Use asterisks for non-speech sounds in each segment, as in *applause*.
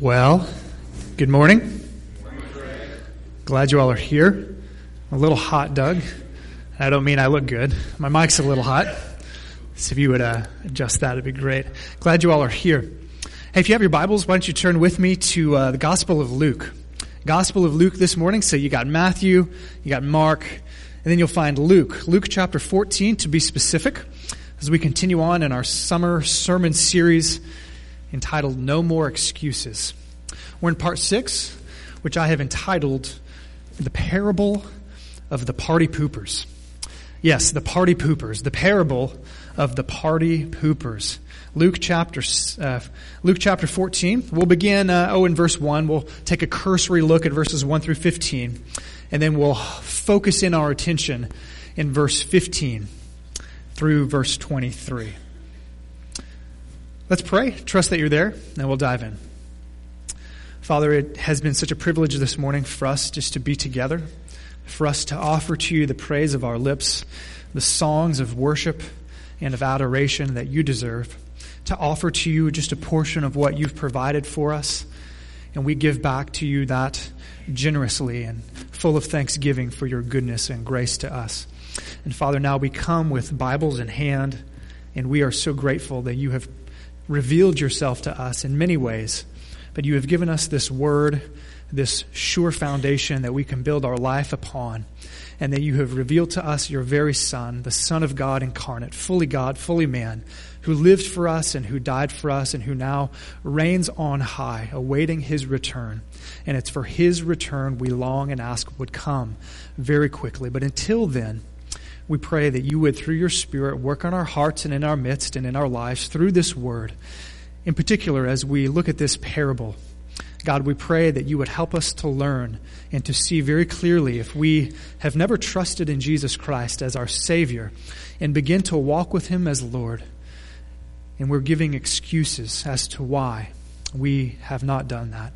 Well, good morning. Glad you all are here. A little hot, Doug. I don't mean I look good. My mic's a little hot. So if you would uh, adjust that, it'd be great. Glad you all are here. Hey, if you have your Bibles, why don't you turn with me to uh, the Gospel of Luke. Gospel of Luke this morning. So you got Matthew, you got Mark, and then you'll find Luke. Luke chapter 14 to be specific as we continue on in our summer sermon series entitled No More Excuses. We're in part six, which I have entitled The Parable of the Party Poopers. Yes, the party poopers, the parable of the party poopers. Luke chapter uh, Luke chapter 14. We'll begin uh, oh in verse 1. We'll take a cursory look at verses 1 through 15 and then we'll focus in our attention in verse 15 through verse 23. Let's pray. Trust that you're there, and we'll dive in. Father, it has been such a privilege this morning for us just to be together, for us to offer to you the praise of our lips, the songs of worship and of adoration that you deserve, to offer to you just a portion of what you've provided for us. And we give back to you that generously and full of thanksgiving for your goodness and grace to us. And Father, now we come with Bibles in hand, and we are so grateful that you have revealed yourself to us in many ways, but you have given us this word, this sure foundation that we can build our life upon, and that you have revealed to us your very Son, the Son of God incarnate, fully God, fully man, who lived for us and who died for us and who now reigns on high, awaiting his return. And it's for his return we long and ask would come very quickly. But until then, we pray that you would, through your Spirit, work on our hearts and in our midst and in our lives through this word. In particular, as we look at this parable, God, we pray that you would help us to learn and to see very clearly if we have never trusted in Jesus Christ as our Savior and begin to walk with Him as Lord. And we're giving excuses as to why we have not done that.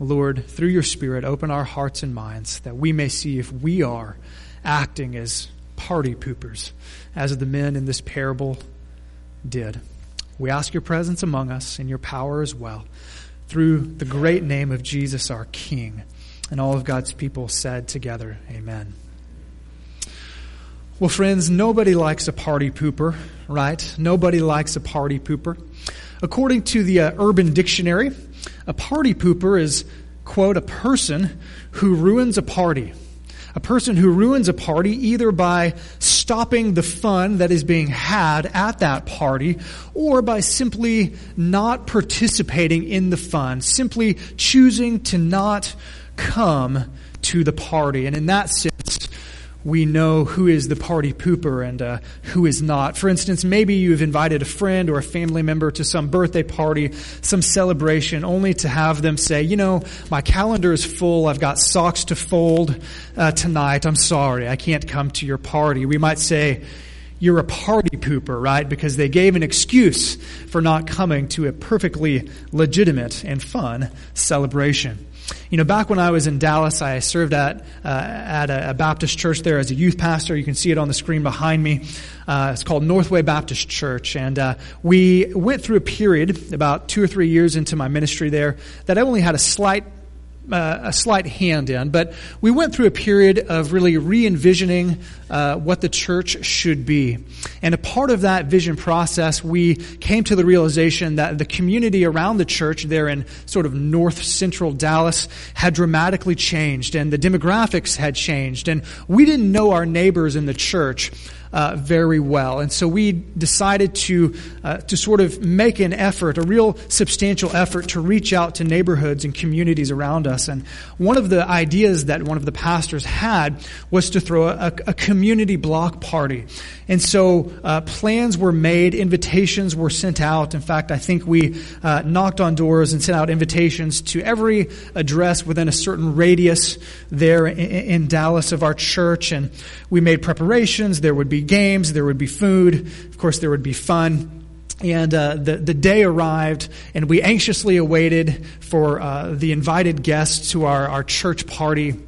Lord, through your Spirit, open our hearts and minds that we may see if we are acting as party poopers, as the men in this parable did. We ask your presence among us and your power as well through the great name of Jesus our King. And all of God's people said together, Amen. Well, friends, nobody likes a party pooper, right? Nobody likes a party pooper. According to the uh, Urban Dictionary, a party pooper is, quote, a person who ruins a party a person who ruins a party either by stopping the fun that is being had at that party or by simply not participating in the fun, simply choosing to not come to the party. And in that sense, we know who is the party pooper and uh, who is not. For instance, maybe you've invited a friend or a family member to some birthday party, some celebration, only to have them say, you know, my calendar is full. I've got socks to fold uh, tonight. I'm sorry. I can't come to your party. We might say, you're a party pooper, right? Because they gave an excuse for not coming to a perfectly legitimate and fun celebration. You know, back when I was in Dallas, I served at uh, at a, Baptist church there as a youth pastor. You can see it on the screen behind me. Uh, it's called Northway Baptist Church, and uh, we went through a period about two or three years into my ministry there that I only had a slight uh, a slight hand in, but we went through a period of really re envisioning uh, what the church should be. And a part of that vision process, we came to the realization that the community around the church there in sort of north central Dallas had dramatically changed, and the demographics had changed, and we didn't know our neighbors in the church uh, very well. And so we decided to, uh, to sort of make an effort, a real substantial effort to reach out to neighborhoods and communities around us. And one of the ideas that one of the pastors had was to throw a, a community block party. And so uh, plans were made, invitations were sent out. In fact, I think we uh, knocked on doors and sent out invitations to every address within a certain radius there in, in Dallas of our church. And we made preparations. There would be games, there would be food, of course, there would be fun. And uh, the, the day arrived, and we anxiously awaited for uh, the invited guests to our, our church party.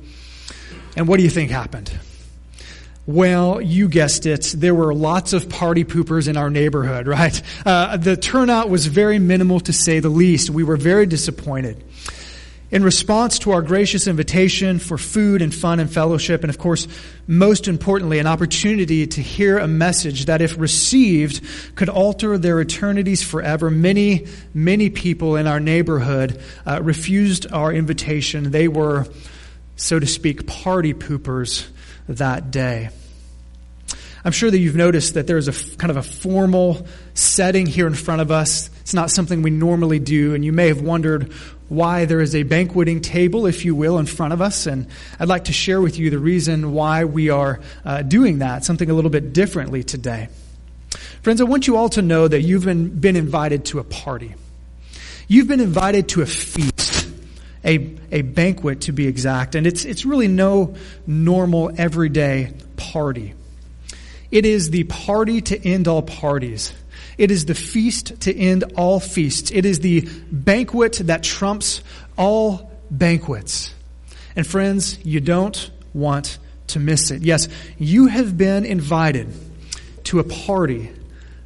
And what do you think happened? Well, you guessed it. There were lots of party poopers in our neighborhood, *laughs* right? Uh, the turnout was very minimal to say the least. We were very disappointed. In response to our gracious invitation for food and fun and fellowship, and of course, most importantly, an opportunity to hear a message that, if received, could alter their eternities forever, many, many people in our neighborhood uh, refused our invitation. They were, so to speak, party poopers that day. I'm sure that you've noticed that there's a kind of a formal setting here in front of us. It's not something we normally do, and you may have wondered why there is a banqueting table, if you will, in front of us. And I'd like to share with you the reason why we are uh, doing that, something a little bit differently today. Friends, I want you all to know that you've been, been invited to a party. You've been invited to a feast a, a banquet to be exact. And it's, it's really no normal, everyday party. It is the party to end all parties. It is the feast to end all feasts. It is the banquet that trumps all banquets. And friends, you don't want to miss it. Yes, you have been invited to a party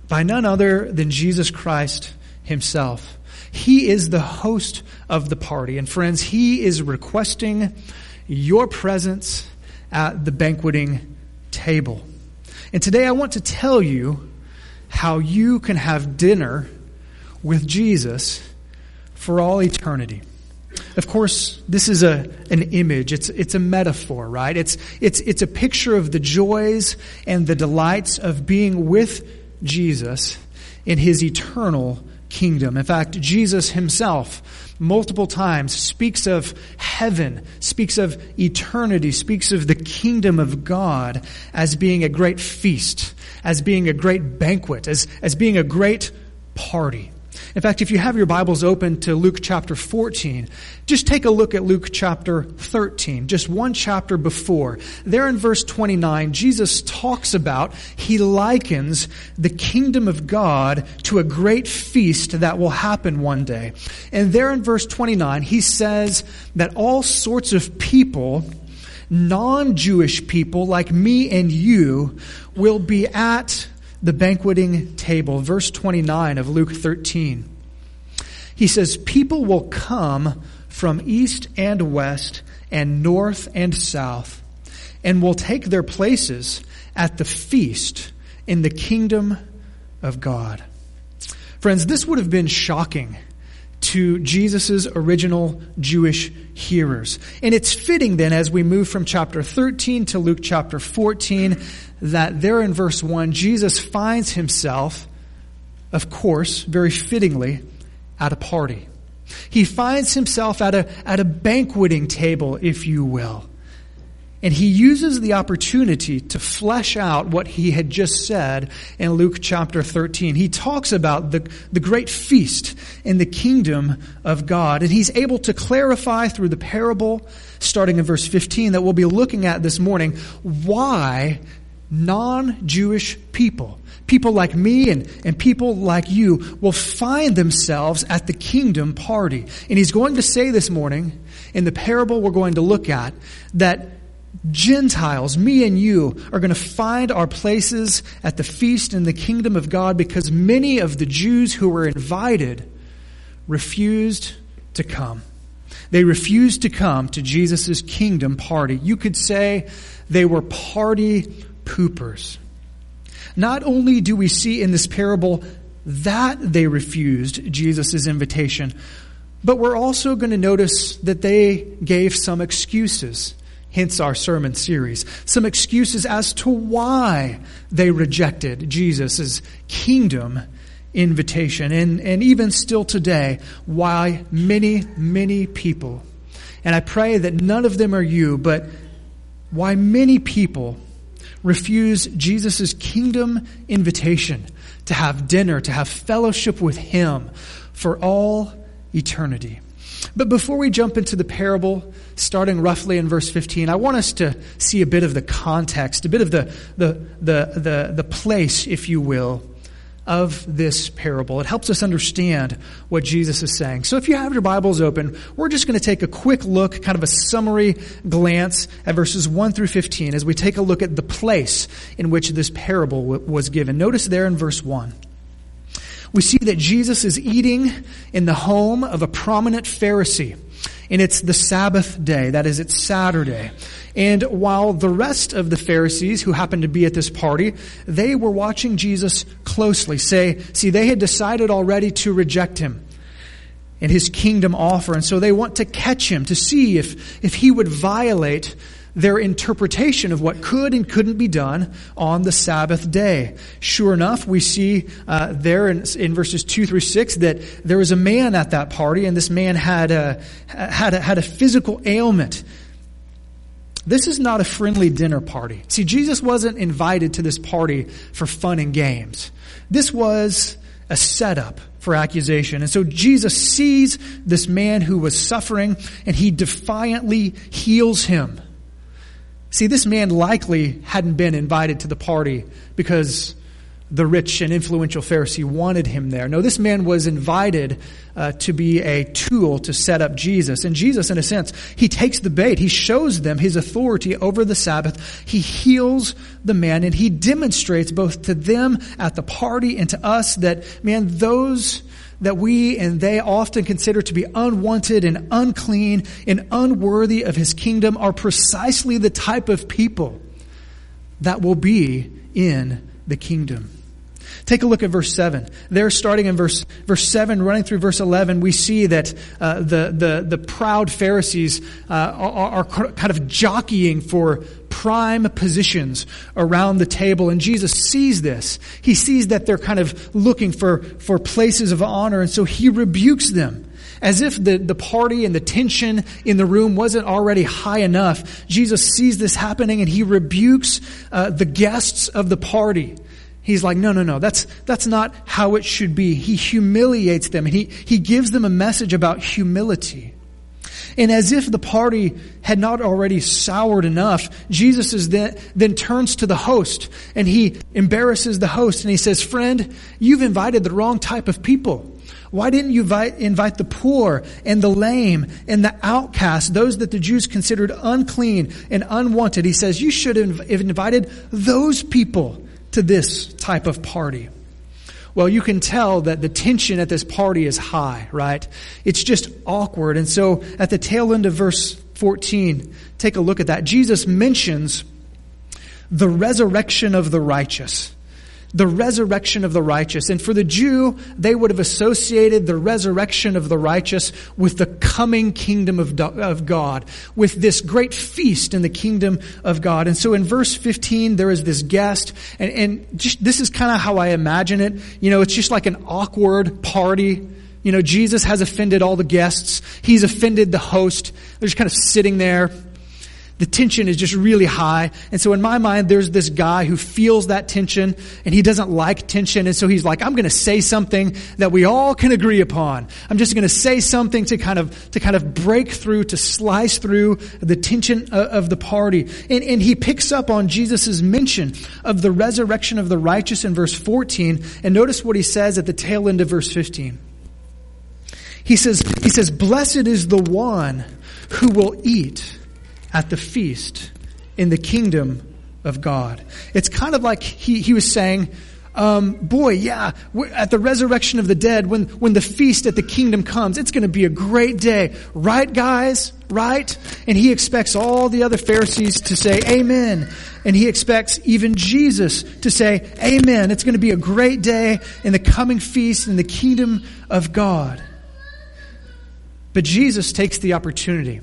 by none other than Jesus Christ himself. He is the host of the party. And friends, He is requesting your presence at the banqueting table. And today I want to tell you how you can have dinner with Jesus for all eternity. Of course, this is a, an image. It's, it's a metaphor, right? It's, it's, it's a picture of the joys and the delights of being with Jesus in his eternal kingdom. In fact, Jesus himself multiple times speaks of heaven, speaks of eternity, speaks of the kingdom of God as being a great feast, as being a great banquet, as, as being a great party. In fact, if you have your Bibles open to Luke chapter 14, just take a look at Luke chapter 13, just one chapter before. There in verse 29, Jesus talks about, he likens the kingdom of God to a great feast that will happen one day. And there in verse 29, he says that all sorts of people, non-Jewish people like me and you, will be at the banqueting table. Verse 29 of Luke 13. He says, People will come from east and west and north and south and will take their places at the feast in the kingdom of God. Friends, this would have been shocking to Jesus' original Jewish hearers. And it's fitting then as we move from chapter 13 to Luke chapter 14 that there in verse 1, Jesus finds himself, of course, very fittingly, at a party. He finds himself at a, at a banqueting table, if you will. And he uses the opportunity to flesh out what he had just said in Luke chapter 13. He talks about the, the great feast in the kingdom of God. And he's able to clarify through the parable, starting in verse 15, that we'll be looking at this morning, why non-Jewish people, people like me and, and people like you, will find themselves at the kingdom party. And he's going to say this morning, in the parable we're going to look at, that Gentiles, me and you, are going to find our places at the feast in the kingdom of God because many of the Jews who were invited refused to come. They refused to come to Jesus' kingdom party. You could say they were party poopers. Not only do we see in this parable that they refused Jesus' invitation, but we're also going to notice that they gave some excuses, hence our sermon series. Some excuses as to why they rejected Jesus' kingdom invitation. And, and even still today, why many, many people, and I pray that none of them are you, but why many people refuse Jesus' kingdom invitation to have dinner, to have fellowship with Him for all eternity. But before we jump into the parable, starting roughly in verse 15, I want us to see a bit of the context, a bit of the, the, the, the, the place, if you will, of this parable. It helps us understand what Jesus is saying. So if you have your Bibles open, we're just going to take a quick look, kind of a summary glance at verses 1 through 15 as we take a look at the place in which this parable was given. Notice there in verse 1. We see that Jesus is eating in the home of a prominent Pharisee. And it's the Sabbath day. That is, it's Saturday. And while the rest of the Pharisees who happened to be at this party, they were watching Jesus closely. Say, see, they had decided already to reject him and his kingdom offer. And so they want to catch him to see if, if he would violate their interpretation of what could and couldn't be done on the Sabbath day. Sure enough, we see uh, there in, in, verses 2 through 6 that there was a man at that party, and this man had a, had a, had a physical ailment. This is not a friendly dinner party. See, Jesus wasn't invited to this party for fun and games. This was a setup for accusation. And so Jesus sees this man who was suffering and he defiantly heals him. See, this man likely hadn't been invited to the party because the rich and influential Pharisee wanted him there. No, this man was invited uh, to be a tool to set up Jesus. And Jesus, in a sense, he takes the bait. He shows them his authority over the Sabbath. He heals the man and he demonstrates both to them at the party and to us that, man, those that we and they often consider to be unwanted and unclean and unworthy of his kingdom are precisely the type of people that will be in the kingdom. Take a look at verse 7. There, starting in verse, verse 7, running through verse 11, we see that uh, the, the, the proud Pharisees uh, are, are kind of jockeying for prime positions around the table. And Jesus sees this. He sees that they're kind of looking for, for places of honor. And so he rebukes them. As if the, the party and the tension in the room wasn't already high enough, Jesus sees this happening and he rebukes uh, the guests of the party. He's like, no, no, no, that's, that's not how it should be. He humiliates them and he, he gives them a message about humility. And as if the party had not already soured enough, Jesus is then, then turns to the host and he embarrasses the host and he says, friend, you've invited the wrong type of people. Why didn't you invite, invite the poor and the lame and the outcast, those that the Jews considered unclean and unwanted? He says, you should have invited those people to this type of party? Well, you can tell that the tension at this party is high, right? It's just awkward. And so at the tail end of verse 14, take a look at that. Jesus mentions the resurrection of the righteous the resurrection of the righteous. And for the Jew, they would have associated the resurrection of the righteous with the coming kingdom of, of God, with this great feast in the kingdom of God. And so in verse 15, there is this guest, and, and just, this is kind of how I imagine it. You know, it's just like an awkward party. You know, Jesus has offended all the guests. He's offended the host. They're just kind of sitting there the tension is just really high. And so in my mind, there's this guy who feels that tension and he doesn't like tension. And so he's like, I'm going to say something that we all can agree upon. I'm just going to say something to kind of, to kind of break through, to slice through the tension of the party. And, and he picks up on Jesus' mention of the resurrection of the righteous in verse 14. And notice what he says at the tail end of verse 15. He says, he says, blessed is the one who will eat at the feast in the kingdom of God. It's kind of like he, he was saying, um, boy, yeah, at the resurrection of the dead, when, when the feast at the kingdom comes, it's going to be a great day. Right, guys? Right? And he expects all the other Pharisees to say, Amen. And he expects even Jesus to say, Amen. It's going to be a great day in the coming feast in the kingdom of God. But Jesus takes the opportunity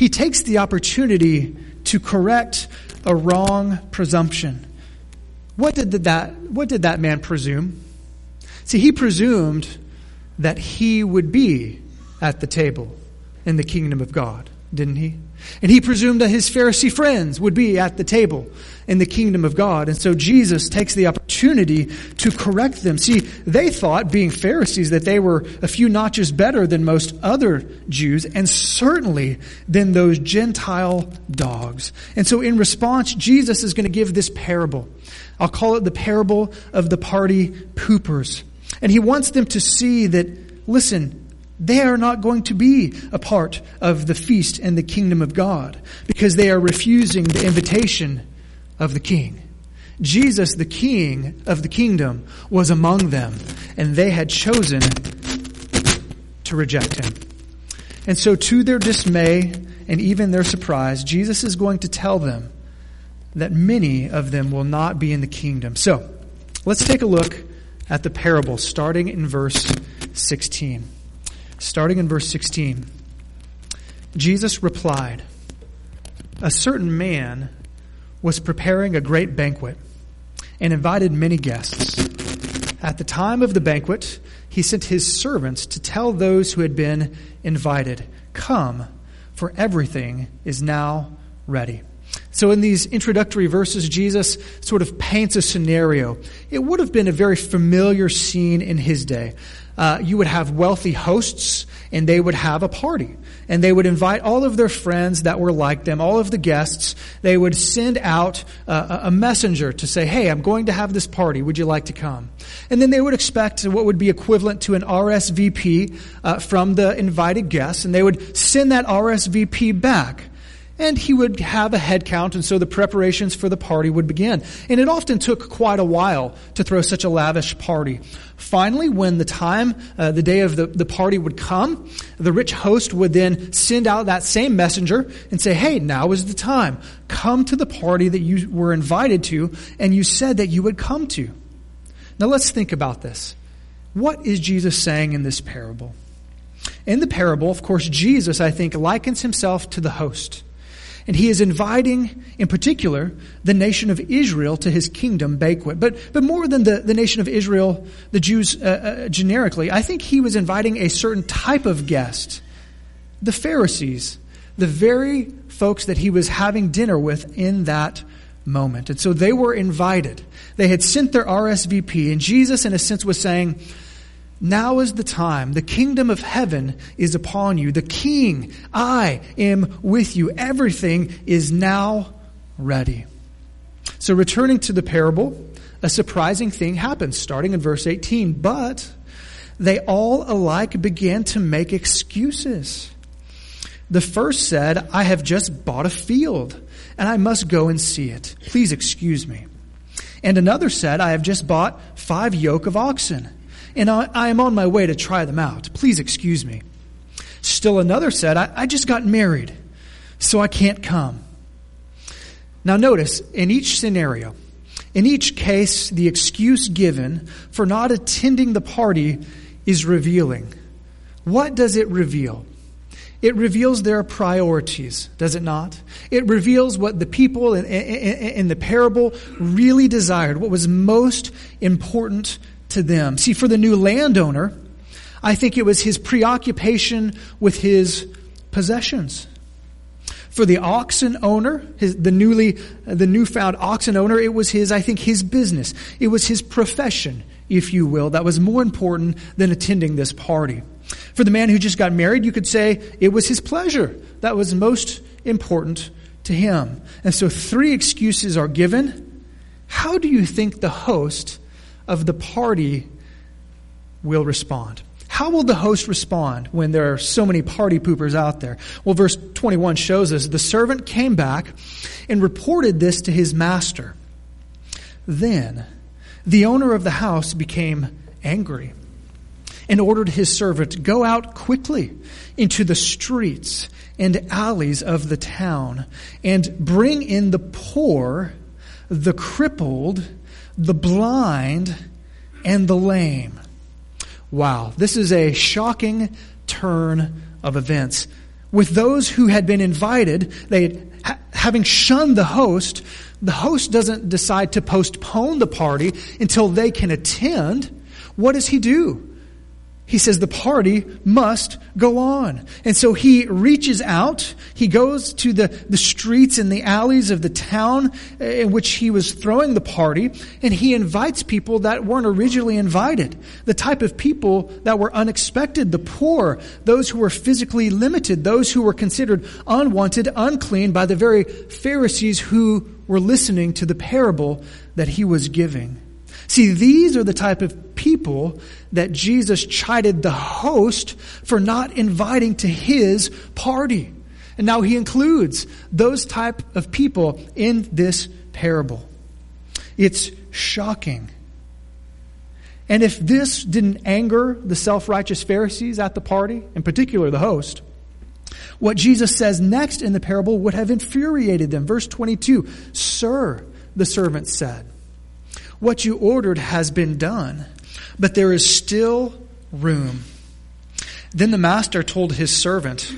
he takes the opportunity to correct a wrong presumption. What did that, what did that man presume? See, he presumed that he would be at the table in the kingdom of God. Didn't he? And he presumed that his Pharisee friends would be at the table in the kingdom of God. And so Jesus takes the opportunity to correct them. See, they thought, being Pharisees, that they were a few notches better than most other Jews, and certainly than those Gentile dogs. And so in response, Jesus is going to give this parable. I'll call it the parable of the party poopers. And he wants them to see that, listen, they are not going to be a part of the feast and the kingdom of God because they are refusing the invitation of the king. Jesus, the king of the kingdom, was among them, and they had chosen to reject him. And so, to their dismay and even their surprise, Jesus is going to tell them that many of them will not be in the kingdom. So, let's take a look at the parable starting in verse 16 starting in verse 16. Jesus replied, A certain man was preparing a great banquet and invited many guests. At the time of the banquet, he sent his servants to tell those who had been invited, Come, for everything is now ready. So, in these introductory verses, Jesus sort of paints a scenario. It would have been a very familiar scene in his day uh, you would have wealthy hosts and they would have a party. And they would invite all of their friends that were like them, all of the guests. They would send out uh, a messenger to say, Hey, I'm going to have this party. Would you like to come? And then they would expect what would be equivalent to an RSVP uh, from the invited guests. And they would send that RSVP back and he would have a head count, and so the preparations for the party would begin. And it often took quite a while to throw such a lavish party. Finally, when the time, uh, the day of the, the party would come, the rich host would then send out that same messenger and say, Hey, now is the time. Come to the party that you were invited to, and you said that you would come to. Now let's think about this. What is Jesus saying in this parable? In the parable, of course, Jesus, I think, likens himself to the host. And he is inviting, in particular, the nation of Israel to his kingdom banquet. But, but more than the, the nation of Israel, the Jews uh, uh, generically, I think he was inviting a certain type of guest. The Pharisees, the very folks that he was having dinner with in that moment. And so they were invited. They had sent their RSVP, and Jesus, in a sense, was saying, now is the time. The kingdom of heaven is upon you. The king, I am with you. Everything is now ready. So, returning to the parable, a surprising thing happens, starting in verse 18. But they all alike began to make excuses. The first said, I have just bought a field, and I must go and see it. Please excuse me. And another said, I have just bought five yoke of oxen and I, I am on my way to try them out. Please excuse me. Still another said, I, I just got married, so I can't come. Now, notice, in each scenario, in each case, the excuse given for not attending the party is revealing. What does it reveal? It reveals their priorities, does it not? It reveals what the people in, in, in, the parable really desired, what was most important to them. See, for the new landowner, I think it was his preoccupation with his possessions. For the oxen owner, his, the newly, the newfound oxen owner, it was his, I think, his business. It was his profession, if you will, that was more important than attending this party. For the man who just got married, you could say it was his pleasure that was most important to him. And so three excuses are given. How do you think the host of the party will respond. How will the host respond when there are so many party poopers out there? Well, verse 21 shows us the servant came back and reported this to his master. Then the owner of the house became angry and ordered his servant, Go out quickly into the streets and alleys of the town and bring in the poor, the crippled, the blind, and the lame. Wow, this is a shocking turn of events. With those who had been invited, they having shunned the host, the host doesn't decide to postpone the party until they can attend. What does he do? He says the party must go on. And so he reaches out. He goes to the, the streets and the alleys of the town in which he was throwing the party, and he invites people that weren't originally invited. The type of people that were unexpected, the poor, those who were physically limited, those who were considered unwanted, unclean by the very Pharisees who were listening to the parable that he was giving. See, these are the type of people that Jesus chided the host for not inviting to his party. And now he includes those type of people in this parable. It's shocking. And if this didn't anger the self righteous Pharisees at the party, in particular the host, what Jesus says next in the parable would have infuriated them. Verse 22 Sir, the servant said, what you ordered has been done, but there is still room. Then the master told his servant,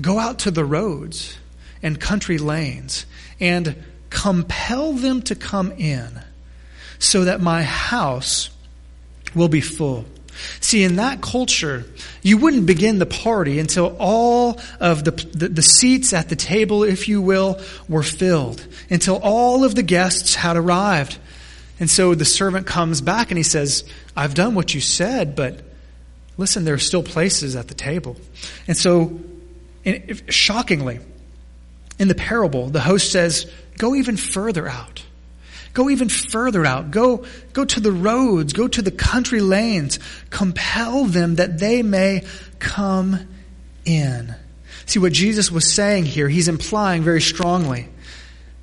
Go out to the roads and country lanes and compel them to come in, so that my house will be full. See, in that culture, you wouldn't begin the party until all of the, the, the, seats at the table, if you will, were filled, until all of the guests had arrived. And so the servant comes back and he says, I've done what you said, but listen, there are still places at the table. And so, shockingly, in the parable, the host says, Go even further out. Go even further out. Go, go to the roads. Go to the country lanes. Compel them that they may come in. See what Jesus was saying here, he's implying very strongly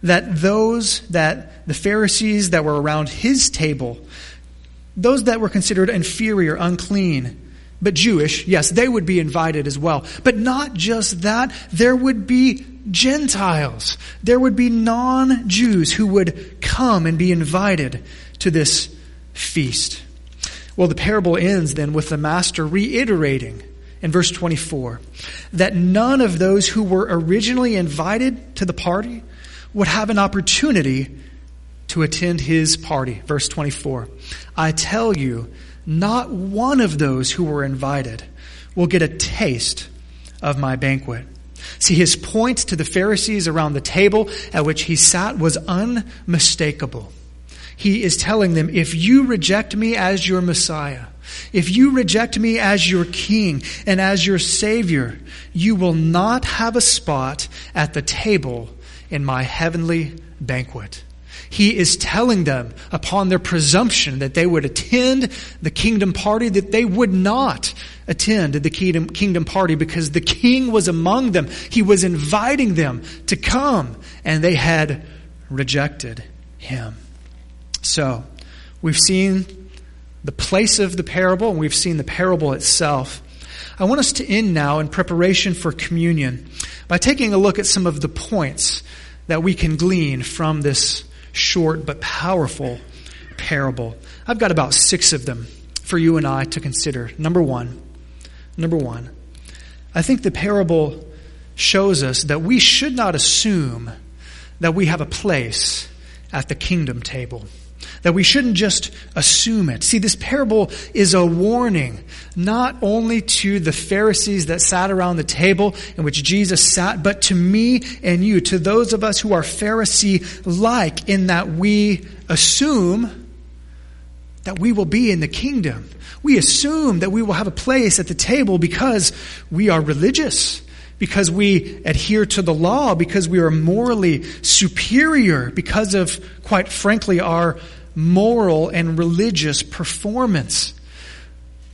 that those that the Pharisees that were around his table, those that were considered inferior, unclean, but Jewish, yes, they would be invited as well. But not just that, there would be Gentiles. There would be non Jews who would come and be invited to this feast. Well, the parable ends then with the master reiterating in verse 24 that none of those who were originally invited to the party would have an opportunity to attend his party. Verse 24 I tell you, not one of those who were invited will get a taste of my banquet. See, his point to the Pharisees around the table at which he sat was unmistakable. He is telling them, if you reject me as your Messiah, if you reject me as your king and as your savior, you will not have a spot at the table in my heavenly banquet. He is telling them, upon their presumption that they would attend the kingdom party, that they would not attend the kingdom, kingdom party because the king was among them. He was inviting them to come, and they had rejected him. So, we've seen the place of the parable, and we've seen the parable itself. I want us to end now in preparation for communion by taking a look at some of the points that we can glean from this short but powerful parable. I've got about six of them for you and I to consider. Number one, number one, I think the parable shows us that we should not assume that we have a place at the kingdom table that we shouldn't just assume it. See, this parable is a warning, not only to the Pharisees that sat around the table in which Jesus sat, but to me and you, to those of us who are Pharisee like, in that we assume that we will be in the kingdom. We assume that we will have a place at the table because we are religious because we adhere to the law, because we are morally superior, because of, quite frankly, our moral and religious performance.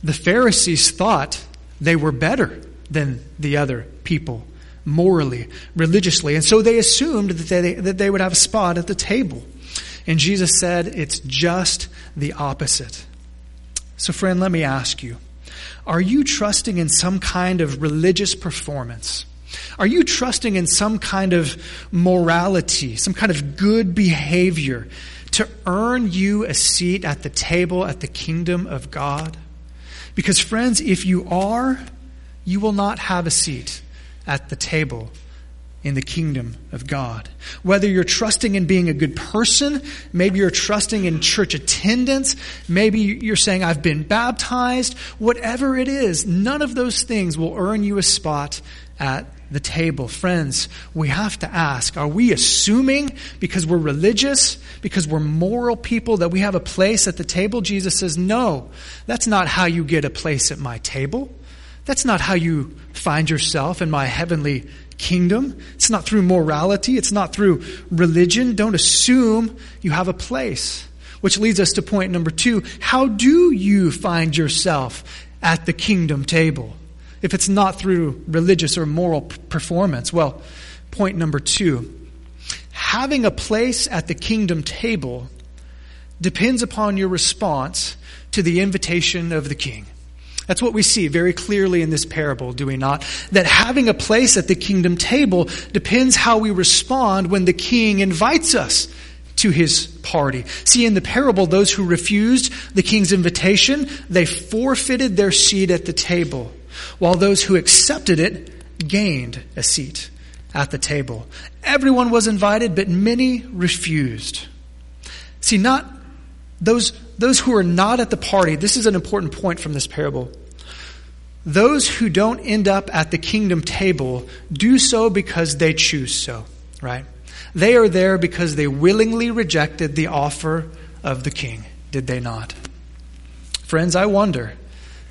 The Pharisees thought they were better than the other people morally, religiously, and so they assumed that they, that they would have a spot at the table. And Jesus said it's just the opposite. So, friend, let me ask you are you trusting in some kind of religious performance? Are you trusting in some kind of morality, some kind of good behavior to earn you a seat at the table at the kingdom of God? Because, friends, if you are, you will not have a seat at the table in the kingdom of God. Whether you're trusting in being a good person, maybe you're trusting in church attendance, maybe you're saying, I've been baptized, whatever it is, none of those things will earn you a spot at the table. Friends, we have to ask, are we assuming because we're religious, because we're moral people, that we have a place at the table? Jesus says, no, that's not how you get a place at my table. That's not how you find yourself in my heavenly kingdom. It's not through morality. It's not through religion. Don't assume you have a place. Which leads us to point number two. How do you find yourself at the kingdom table? If it's not through religious or moral performance. Well, point number two. Having a place at the kingdom table depends upon your response to the invitation of the king. That's what we see very clearly in this parable, do we not? That having a place at the kingdom table depends how we respond when the king invites us to his party. See, in the parable, those who refused the king's invitation, they forfeited their seat at the table, while those who accepted it gained a seat at the table. Everyone was invited, but many refused. See, not those, those who are not at the party, this is an important point from this parable. Those who don't end up at the kingdom table do so because they choose so, right? They are there because they willingly rejected the offer of the king, did they not? Friends, I wonder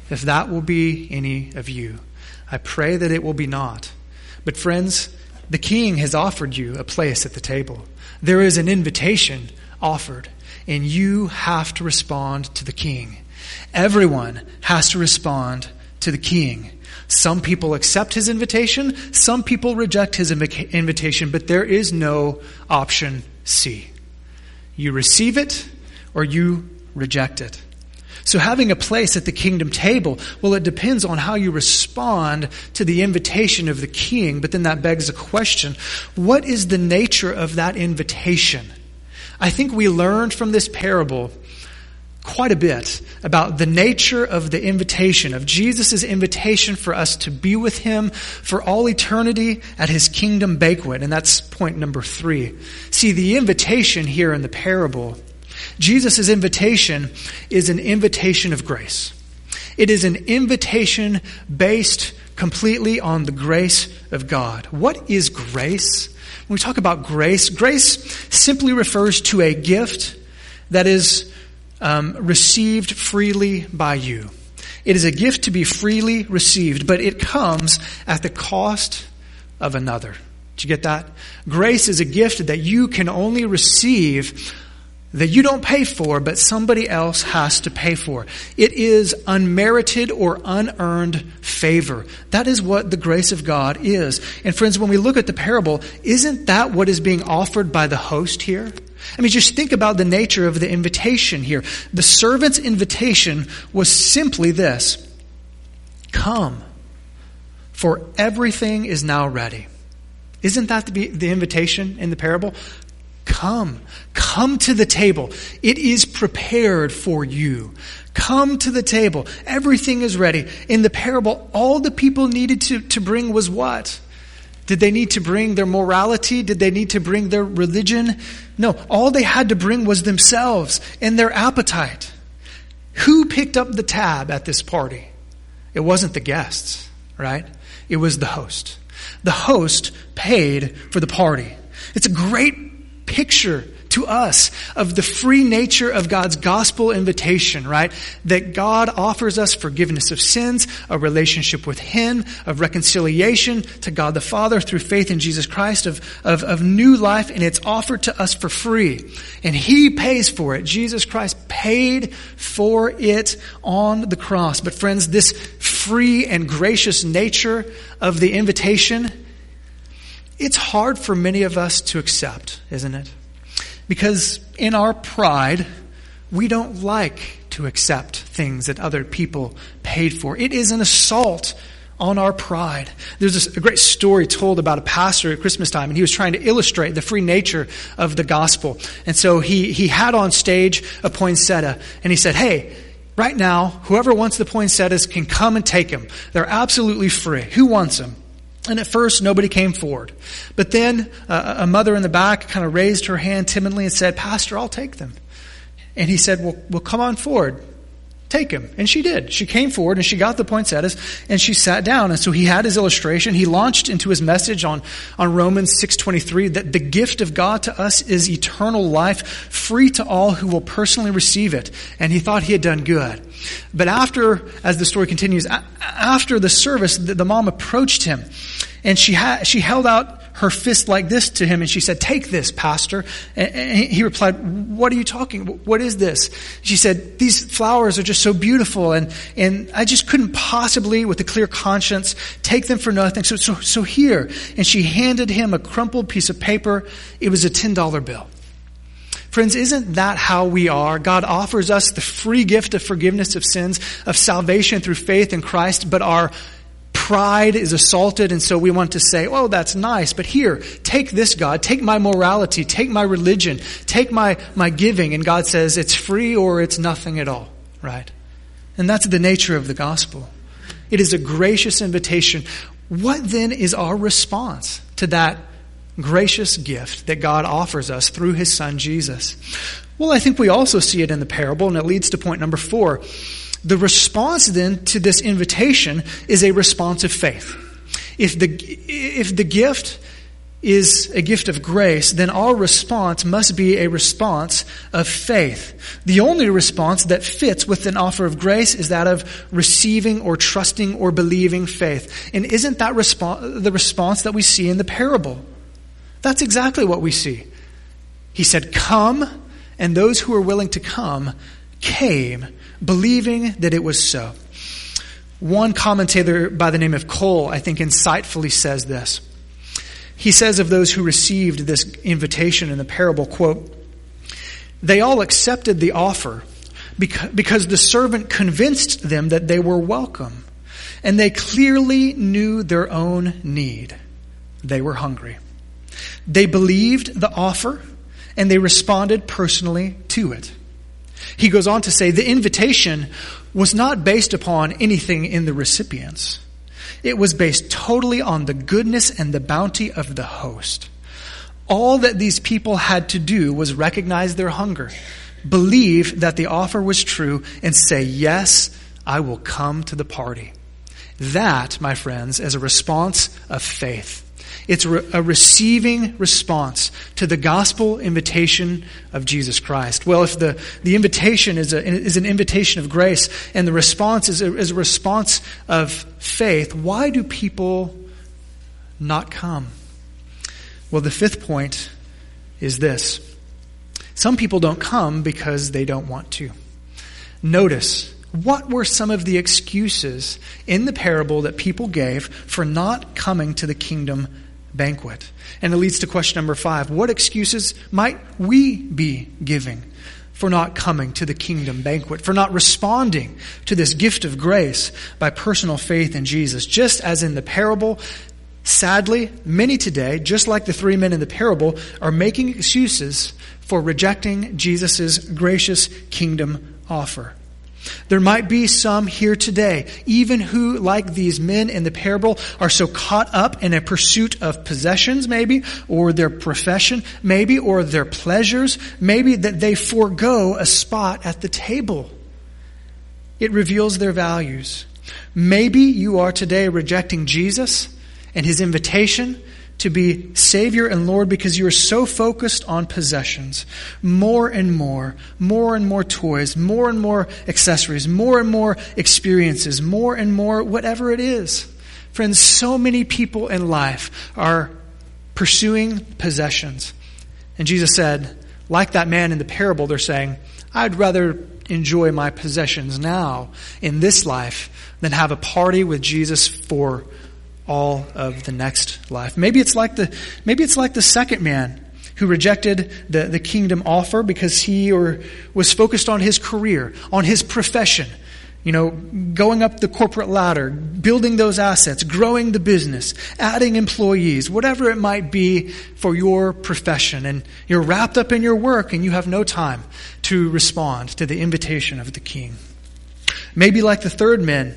if that will be any of you. I pray that it will be not. But, friends, the king has offered you a place at the table. There is an invitation offered and you have to respond to the king. Everyone has to respond to the king. Some people accept his invitation, some people reject his invitation, but there is no option C. You receive it or you reject it. So having a place at the kingdom table, well, it depends on how you respond to the invitation of the king, but then that begs a question. What is the nature of that invitation? I think we learned from this parable quite a bit about the nature of the invitation, of Jesus' invitation for us to be with Him for all eternity at His kingdom banquet. And that's point number three. See, the invitation here in the parable, Jesus' invitation is an invitation of grace. It is an invitation based completely on the grace of God. What is grace? When we talk about grace, grace simply refers to a gift that is um, received freely by you. It is a gift to be freely received, but it comes at the cost of another. Did you get that? Grace is a gift that you can only receive that you don't pay for, but somebody else has to pay for. It is unmerited or unearned favor. That is what the grace of God is. And friends, when we look at the parable, isn't that what is being offered by the host here? I mean, just think about the nature of the invitation here. The servant's invitation was simply this Come, for everything is now ready. Isn't that the, the invitation in the parable? Come. Come to the table. It is prepared for you. Come to the table. Everything is ready. In the parable, all the people needed to, to bring was what? Did they need to bring their morality? Did they need to bring their religion? No. All they had to bring was themselves and their appetite. Who picked up the tab at this party? It wasn't the guests, right? It was the host. The host paid for the party. It's a great picture to us of the free nature of God's gospel invitation, right? That God offers us forgiveness of sins, a relationship with Him, of reconciliation to God the Father through faith in Jesus Christ, of, of, of new life, and it's offered to us for free. And He pays for it. Jesus Christ paid for it on the cross. But friends, this free and gracious nature of the invitation, it's hard for many of us to accept, isn't it? Because in our pride, we don't like to accept things that other people paid for. It is an assault on our pride. There's a great story told about a pastor at Christmas time, and he was trying to illustrate the free nature of the gospel. And so he, he had on stage a poinsettia, and he said, Hey, right now, whoever wants the poinsettias can come and take them. They're absolutely free. Who wants them? And at first, nobody came forward. But then uh, a mother in the back kind of raised her hand timidly and said, Pastor, I'll take them. And he said, Well, well come on forward take him. And she did. She came forward and she got the poinsettias and she sat down. And so he had his illustration. He launched into his message on, on Romans 6.23 that the gift of God to us is eternal life, free to all who will personally receive it. And he thought he had done good. But after, as the story continues, after the service, the, the mom approached him and she, ha- she held out her fist like this to him and she said, Take this, Pastor. And he replied, What are you talking? What is this? She said, These flowers are just so beautiful and, and I just couldn't possibly, with a clear conscience, take them for nothing. So, so, so here. And she handed him a crumpled piece of paper. It was a $10 bill. Friends, isn't that how we are? God offers us the free gift of forgiveness of sins, of salvation through faith in Christ, but our pride is assaulted, and so we want to say, oh, that's nice, but here, take this, God. Take my morality. Take my religion. Take my, my giving. And God says, it's free or it's nothing at all, right? And that's the nature of the gospel. It is a gracious invitation. What then is our response to that gracious gift that God offers us through his son Jesus? Well, I think we also see it in the parable, and it leads to point number four. The response then to this invitation is a response of faith. If the, if the gift is a gift of grace, then our response must be a response of faith. The only response that fits with an offer of grace is that of receiving or trusting or believing faith. And isn't that response, the response that we see in the parable? That's exactly what we see. He said, Come, and those who are willing to come came believing that it was so. One commentator by the name of Cole, I think, insightfully says this. He says of those who received this invitation in the parable, quote, they all accepted the offer because the servant convinced them that they were welcome, and they clearly knew their own need. They were hungry. They believed the offer, and they responded personally to it. He goes on to say the invitation was not based upon anything in the recipients. It was based totally on the goodness and the bounty of the host. All that these people had to do was recognize their hunger, believe that the offer was true, and say, Yes, I will come to the party. That, my friends, is a response of faith. It's a receiving response to the gospel invitation of Jesus Christ. Well, if the, the invitation is, a, is an invitation of grace and the response is a, is a response of faith, why do people not come? Well, the fifth point is this some people don't come because they don't want to. Notice what were some of the excuses in the parable that people gave for not coming to the kingdom banquet. And it leads to question number five What excuses might we be giving for not coming to the kingdom banquet, for not responding to this gift of grace by personal faith in Jesus? Just as in the parable, sadly, many today, just like the three men in the parable, are making excuses for rejecting Jesus' gracious kingdom offer. There might be some here today, even who, like these men in the parable, are so caught up in a pursuit of possessions, maybe, or their profession, maybe, or their pleasures, maybe that they forego a spot at the table. It reveals their values. Maybe you are today rejecting Jesus and his invitation to be Savior and Lord because you are so focused on possessions. More and more, more and more toys, more and more accessories, more and more experiences, more and more whatever it is. Friends, so many people in life are pursuing possessions. And Jesus said, like that man in the parable, they're saying, I'd rather enjoy my possessions now in this life than have a party with Jesus for all of the next life. Maybe it's like the, maybe it's like the second man who rejected the, the kingdom offer because he or was focused on his career, on his profession, you know, going up the corporate ladder, building those assets, growing the business, adding employees, whatever it might be for your profession. And you're wrapped up in your work and you have no time to respond to the invitation of the king. Maybe like the third man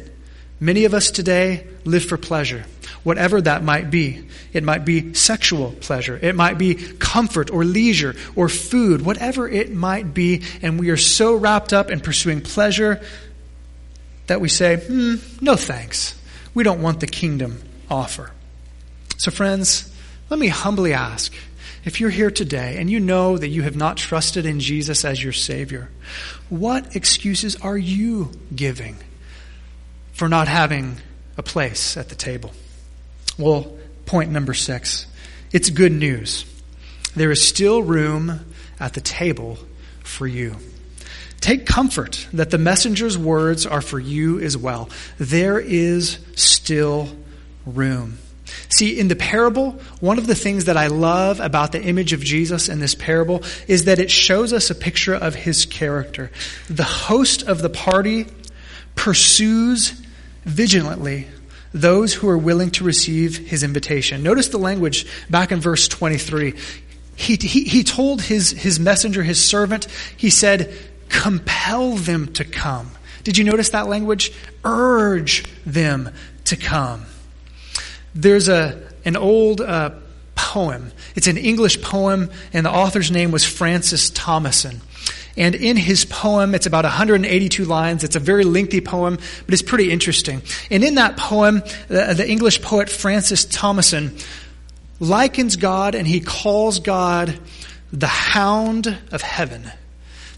Many of us today live for pleasure, whatever that might be. It might be sexual pleasure, it might be comfort or leisure or food, whatever it might be. And we are so wrapped up in pursuing pleasure that we say, hmm, no thanks. We don't want the kingdom offer. So, friends, let me humbly ask if you're here today and you know that you have not trusted in Jesus as your Savior, what excuses are you giving for not having a place at the table? Well, point number six it's good news. There is still room at the table for you. Take comfort that the messenger's words are for you as well. There is still room. See, in the parable, one of the things that I love about the image of Jesus in this parable is that it shows us a picture of his character. The host of the party pursues vigilantly those who are willing to receive his invitation. Notice the language back in verse 23. He, he, he told his, his messenger, his servant, he said, compel them to come. Did you notice that language? Urge them to come. There's a, an old uh, poem. It's an English poem, and the author's name was Francis Thompson. And in his poem, it's about 182 lines. It's a very lengthy poem, but it's pretty interesting. And in that poem, the, the English poet Francis Thompson likens God and he calls God the hound of heaven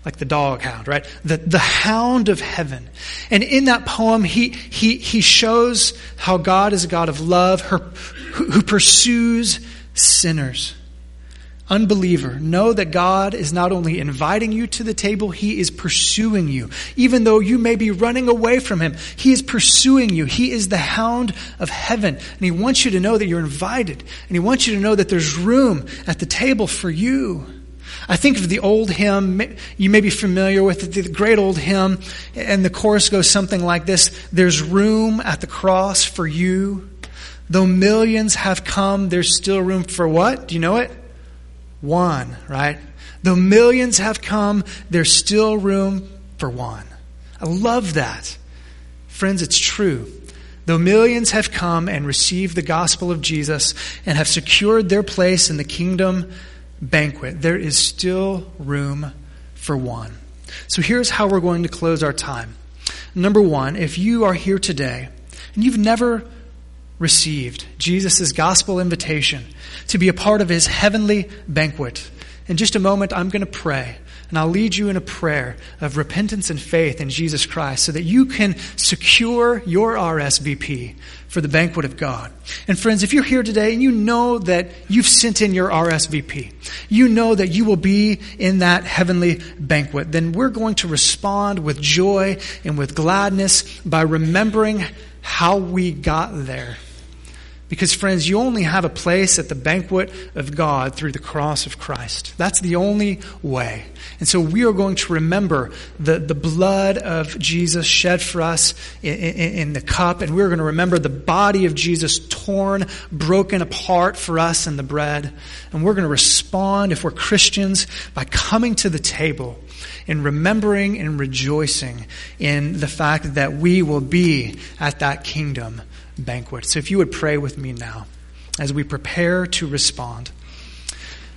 like the dog hound, right? The, the hound of heaven. And in that poem, he, he, he shows how God is a God of love her, who, who pursues sinners. Unbeliever, know that God is not only inviting you to the table, He is pursuing you. Even though you may be running away from Him, He is pursuing you. He is the hound of heaven. And He wants you to know that you're invited. And He wants you to know that there's room at the table for you. I think of the old hymn, you may be familiar with it, the great old hymn, and the chorus goes something like this There's room at the cross for you. Though millions have come, there's still room for what? Do you know it? One, right? Though millions have come, there's still room for one. I love that. Friends, it's true. Though millions have come and received the gospel of Jesus and have secured their place in the kingdom, banquet, there is still room for one. So here's how we're going to close our time. Number one, if you are here today and you've never received Jesus' gospel invitation to be a part of his heavenly banquet, in just a moment I'm going to pray. And I'll lead you in a prayer of repentance and faith in Jesus Christ so that you can secure your RSVP for the banquet of God. And friends, if you're here today and you know that you've sent in your RSVP, you know that you will be in that heavenly banquet, then we're going to respond with joy and with gladness by remembering how we got there. Because, friends, you only have a place at the banquet of God through the cross of Christ. That's the only way. And so we are going to remember the, the blood of Jesus shed for us in, in, in the cup, and we're going to remember the body of Jesus torn, broken apart for us in the bread. And we're going to respond, if we're Christians, by coming to the table and remembering and rejoicing in the fact that we will be at that kingdom banquet. So if you would pray with me now as we prepare to respond.